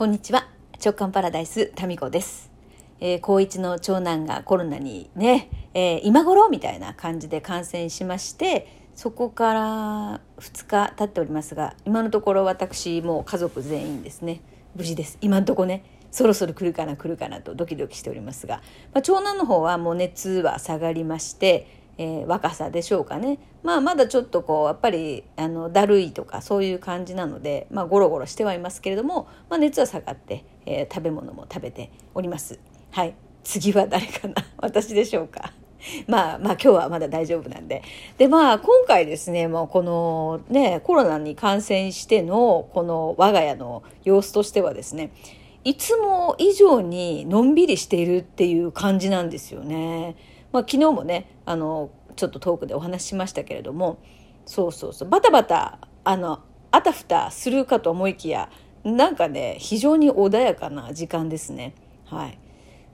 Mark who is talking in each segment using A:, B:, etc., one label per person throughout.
A: こんにちは。直感パラダイスタミコです、えー、高一の長男がコロナにね、えー今頃みたいな感じで感染しましてそこから2日経っておりますが今のところ私もう家族全員ですね。無事です。今のところねそろそろ来るかな来るかなとドキドキしておりますが、まあ、長男の方はもう熱は下がりましてえー若さでしょうかね。まあまだちょっとこうやっぱりあのだるいとかそういう感じなのでまあゴロゴロしてはいますけれども、まあ、熱は下がって、えー食べ物も食べております。はい。次は誰かな？私でしょうか？まあまあ今日はまだ大丈夫なんで。でまあ今回ですねもうこのねコロナに感染してのこの我が家の様子としてはですねいつも以上にのんびりしているっていう感じなんですよね。まあ、昨日もねあのちょっとトークでお話ししましたけれどもそうそうそうバタバタあのあたふたするかと思いきやなんかね非常に穏やかな時間ですね。はい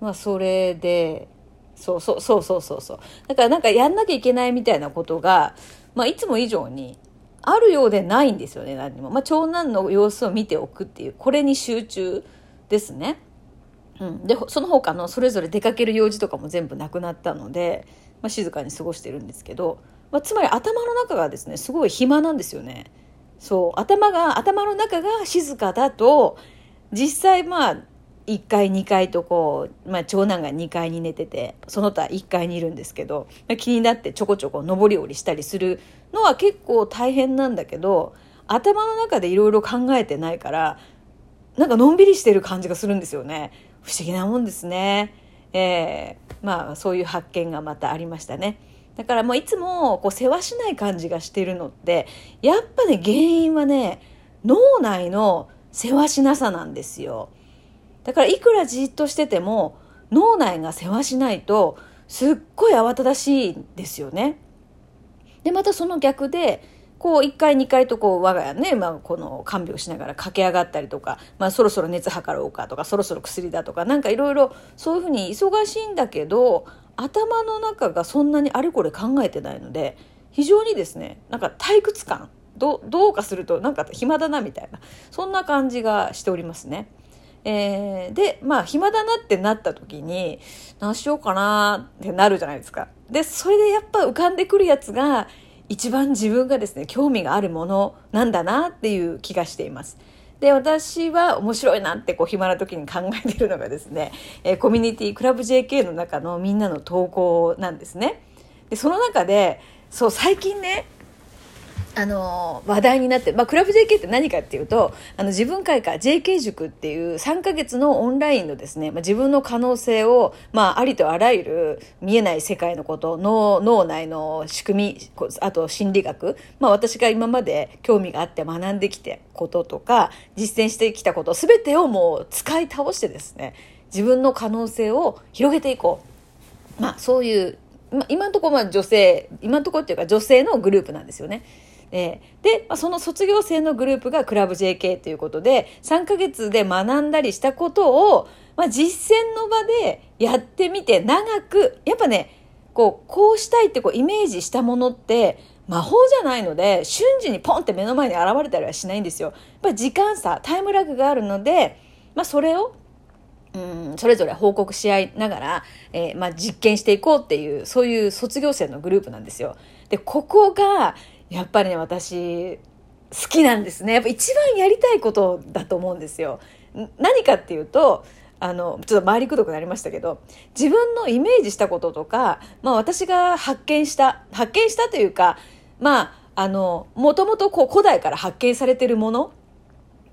A: まあ、それでそうそうそうそうそうそうだからなんかやんなきゃいけないみたいなことが、まあ、いつも以上にあるようでないんですよね何も、まあ、長男の様子を見ておくっていうこれに集中ですね。うん、でその他のそれぞれ出かける用事とかも全部なくなったので、まあ、静かに過ごしてるんですけど、まあ、つまり頭の中がですねすごい暇なんですよね。そう。頭が頭の中が静かだと実際まあ1階2階とこう、まあ、長男が2階に寝ててその他1階にいるんですけどまあ気になってちょこちょこ上り下りしたりするのは結構大変なんだけど頭の中でいろいろ考えてないからなんかのんびりしてる感じがするんですよね。不思議なもんですね。えーまあそういう発見がまたありましたね。だからもういつもこう世話しない感じがしてるのってやっぱね原因はね脳内の世話しなさなんですよ。だからいくらじっとしてても脳内が世話しないとすっごい慌ただしいんですよね。でまたその逆でこう1回2回とこう我が家ね、まあ、この看病しながら駆け上がったりとか、まあ、そろそろ熱測ろうかとかそろそろ薬だとかなんかいろいろそういうふうに忙しいんだけど頭の中がそんなにあれこれ考えてないので非常にですねなんか退屈感どどうかするとなんか暇だなみたいなそんな感じがしておりますね。えーでまあ暇だなってなった時に何しようかなってなるじゃないですか。でそれでやっぱ浮かんでくるやつが一番自分がですね興味があるものなんだなっていう気がしています。で私は面白いなってこう暇な時に考えているのがですね、えーコミュニティクラブ JK の中のみんなの投稿なんですね。でその中でそう最近ねあの話題になって、まあ、クラブ JK って何かっていうとあの自分会か JK 塾っていう3ヶ月のオンラインのですね、まあ、自分の可能性を、まあ、ありとあらゆる見えない世界のこと脳脳内の仕組みあと心理学、まあ、私が今まで興味があって学んできたこととか実践してきたこと全てをもう使い倒してですね自分の可能性を広げていこう。まあ、そういう、まあ、今のところまあ女性今のところっていうか女性のグループなんですよね。えーで、まあ、その卒業生のグループがクラブ JK ということで3ヶ月で学んだりしたことを、まあ、実践の場でやってみて長くやっぱねこうこうしたいってこうイメージしたものって魔法じゃないので瞬時にポンって目の前に現れたりはしないんですよ。やっぱり時間差タイムラグがあるので、まあ、それをうん、それぞれ報告し合いながら、えーまあ、実験していこうっていうそういう卒業生のグループなんですよ。でここがやっぱりね私好きなんですねやっぱ一番やりたいことだと思うんですよ。何かっていうとあのちょっと回りくどくなりましたけど自分のイメージしたこととか、まあ、私が発見した発見したというかまああのもともとこう古代から発見されてるもの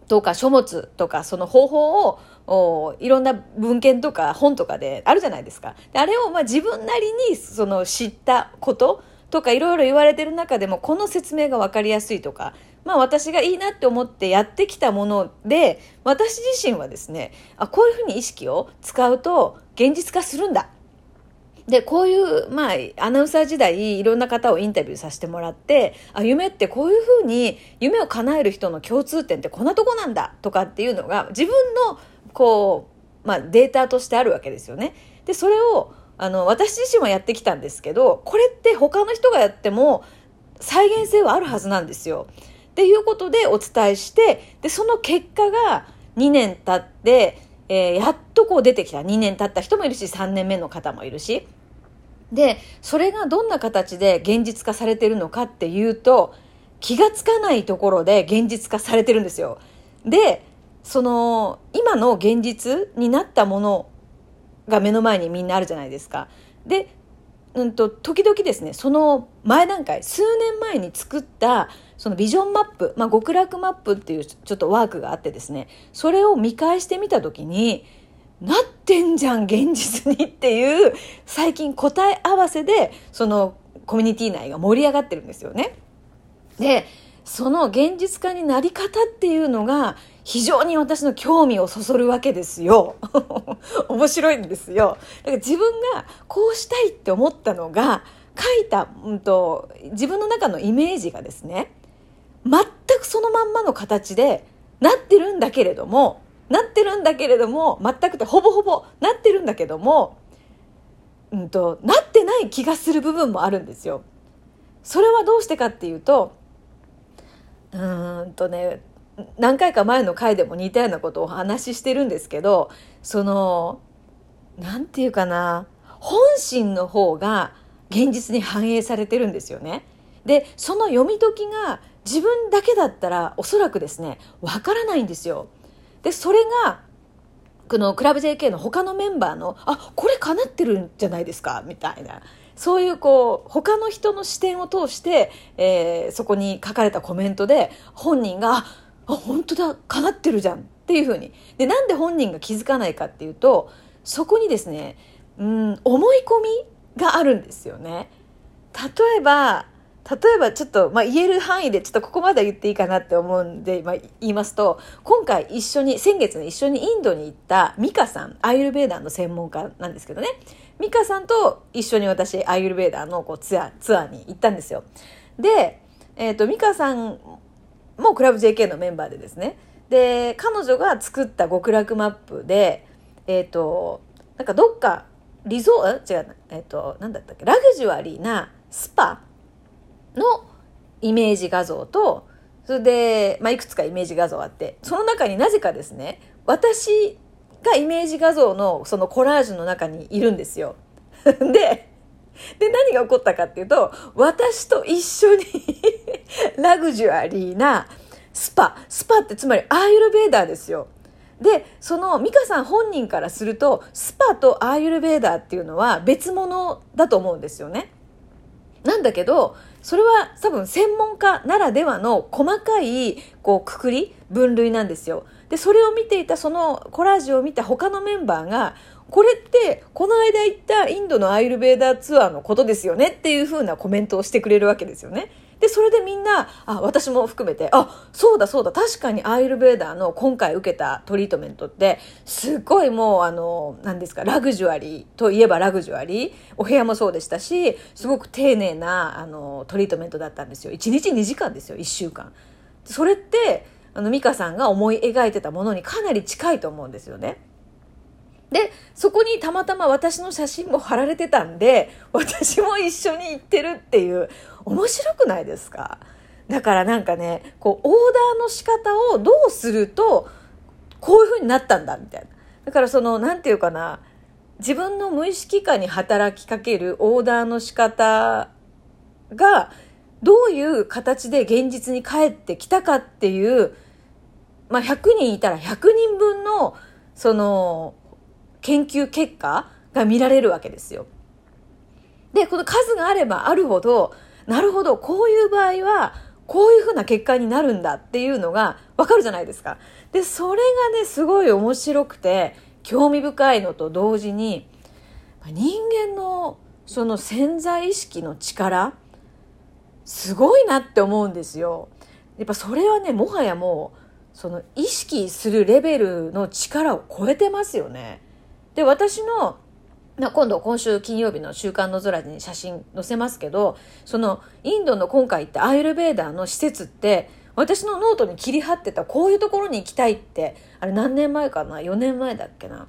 A: とか書物とかその方法をいろんな文献とか本とかであるじゃないですか。であれをまあ自分なりにその知ったこととかいろいろ言われてる中でもこの説明が分かりやすいとか、まあ私がいいなって思ってやってきたもので私自身はですねあこういうふうに意識を使うと現実化するんだで、こういう、まあ、アナウンサー時代、いろんな方をインタビューさせてもらって、あ、夢ってこういうふうに、夢を叶える人の共通点ってこんなとこなんだ、とかっていうのが、自分の、こう、まあ、データとしてあるわけですよね。で、それを、あの、私自身はやってきたんですけど、これって他の人がやっても、再現性はあるはずなんですよ。っていうことでお伝えして、で、その結果が、2年経って、えー、やっとこう出てきた2年経った人もいるし3年目の方もいるしでそれがどんな形で現実化されてるのかっていうと気がつかないところで現実化されてるんですよ。でその今の現実になったものが目の前にみんなあるじゃないですか。でうんと、時々ですね、その前段階、数年前に作った、そのビジョンマップ、まあ、極楽マップっていうちょっとワークがあってですね、それを見返してみたときに、なってんじゃん、現実にっていう、最近答え合わせで、そのコミュニティ内が盛り上がってるんですよね。で、その現実化になり方っていうのが非常に私の興味をそそるわけですよ。面白いんですよ。だから自分がこうしたいって思ったのが書いた、うんと、自分の中のイメージがですね全くそのまんまの形でなってるんだけれどもなってるんだけれども全くてほぼほぼなってるんだけども、うんと、なってない気がする部分もあるんですよ。それはどうしてかっていうとうーんとね何回か前の回でも似たようなことをお話ししてるんですけどその何て言うかな本心の方が現実に反映されてるんですよね。でその読み解きが自分だけだったらおそらくですねわからないんですよ。でそれがこのクラブ JK の他のメンバーのあこれかなってるんじゃないですかみたいなそういうこう他の人の視点を通して、えー、そこに書かれたコメントで本人が「あ本当だかなってるじゃん」っていうふうにでなんで本人が気づかないかっていうとそこにですねうん思い込みがあるんですよね。例えば例えばちょっと、まあ、言える範囲でちょっとここまで言っていいかなって思うんで、まあ、言いますと今回一緒に先月ね一緒にインドに行ったミカさんアイルベーダーの専門家なんですけどねミカさんと一緒に私アイルベーダーのこうツアーツアーに行ったんですよ。で、えーと、ミカさんもクラブ JK のメンバーでですねで彼女が作った極楽マップでえっ、ー、となんかどっかリゾー違うえっ、ー、となんだったっけラグジュアリーなスパのイメージ画像とそれで、まあ、いくつかイメージ画像あってその中になぜかですね私がイメージ画像のそのコラージュの中にいるんですよ。でで何が起こったかっていうと私と一緒に ラグジュアリーなスパスパってつまりアーユルベーダーですよ。でその美香さん本人からするとスパとアーユルベーダーっていうのは別物だと思うんですよね。なんだけどそれは多分専門家ならではの細かいこうくくり分類なんですよ。でそれを見ていたそのコラージュを見た他のメンバーがこれってこの間行ったインドのアイルベーダーツアーのことですよねっていうふうなコメントをしてくれるわけですよね。で、それでみんな、あ、私も含めて、あ、そうだそうだ、確かにアイルベーダーの今回受けたトリートメントって、すごいもう、あの、何ですか、ラグジュアリーといえばラグジュアリー、お部屋もそうでしたし、すごく丁寧な、あの、トリートメントだったんですよ。1日2時間ですよ、1週間。それって、あの、美香さんが思い描いてたものにかなり近いと思うんですよね。で、そこにたまたま私の写真も貼られてたんで、私も一緒に行ってるっていう、面白くないですか？だからなんかね、こう、オーダーの仕方をどうすると、こういう風になったんだ、みたいな。だからその、なんていうかな、自分の無意識下に働きかけるオーダーの仕方が、どういう形で現実に帰ってきたかっていう、まあ、100人いたら100人分の、その、研究結果が見られるわけですよ。で、この数があればあるほど、なるほど、こういう場合は、こういうふうな結果になるんだっていうのがわかるじゃないですか。で、それがね、すごい面白くて、興味深いのと同時に、人間のその潜在意識の力、すごいなって思うんですよ。やっぱそれはね、もはやもう、その意識するレベルの力を超えてますよね。で私の今度今週金曜日の「週刊の空」に写真載せますけどそのインドの今回行ったアーユルヴェーダの施設って私のノートに切り張ってたこういうところに行きたいってあれ何年前かな？4年前だっけな？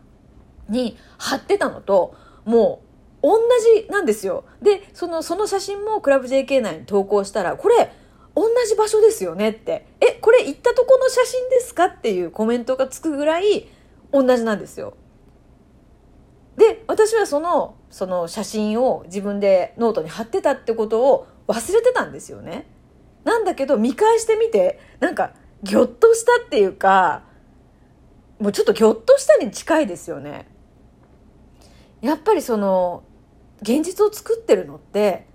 A: に貼ってたのともう同じなんですよ。でそのその写真もクラブ JK 内に投稿したらこれ同じ場所ですよねって。えこれ行ったとこの写真ですか？っていうコメントがつくぐらい同じなんですよ。で私はそのその写真を自分でノートに貼ってたってことを忘れてたんですよね。なんだけど見返してみてなんかぎょっとしたっていうかもうちょっとぎょっとしたに近いですよね。やっぱりその現実を作ってるのって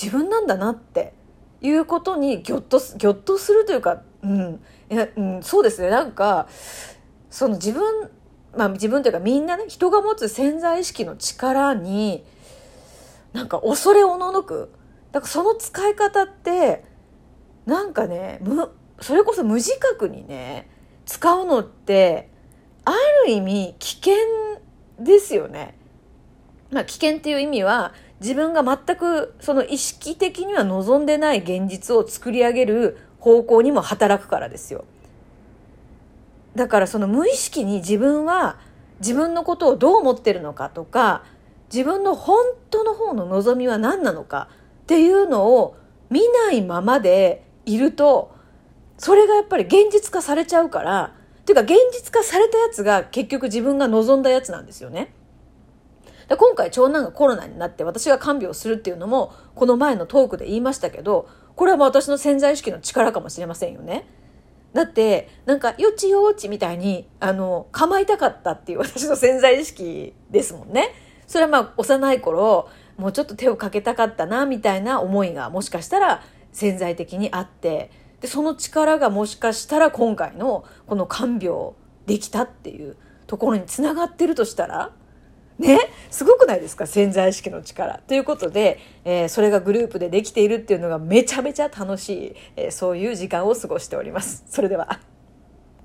A: 自分なんだなっていうことにぎょっとぎょっとするというか、うん、いや、うん、そうですねなんかその自分まあ自分というかみんなね人が持つ潜在意識の力になんか恐れおののくだからその使い方ってなんかねむそれこそ無自覚にね使うのってある意味危険ですよね。まあ、危険っていう意味は自分が全くその意識的には望んでない現実を作り上げる方向にも働くからですよ。だからその無意識に自分は自分のことをどう思ってるのかとか自分の本当の方の望みは何なのかっていうのを見ないままでいるとそれがやっぱり現実化されちゃうからっていうか現実化されたやつが結局自分が望んだやつなんですよね。今回長男がコロナになって私が看病するっていうのもこの前のトークで言いましたけどこれは私の潜在意識の力かもしれませんよね。だってなんかよちよちみたいにあの構いたかったっていう私の潜在意識ですもんね。それはまあ幼い頃もうちょっと手をかけたかったなみたいな思いがもしかしたら潜在的にあってでその力がもしかしたら今回のこの看病できたっていうところにつながってるとしたらねすごくないですか潜在意識の力。ということで、えー、それがグループでできているっていうのがめちゃめちゃ楽しい、えー、そういう時間を過ごしております。それでは。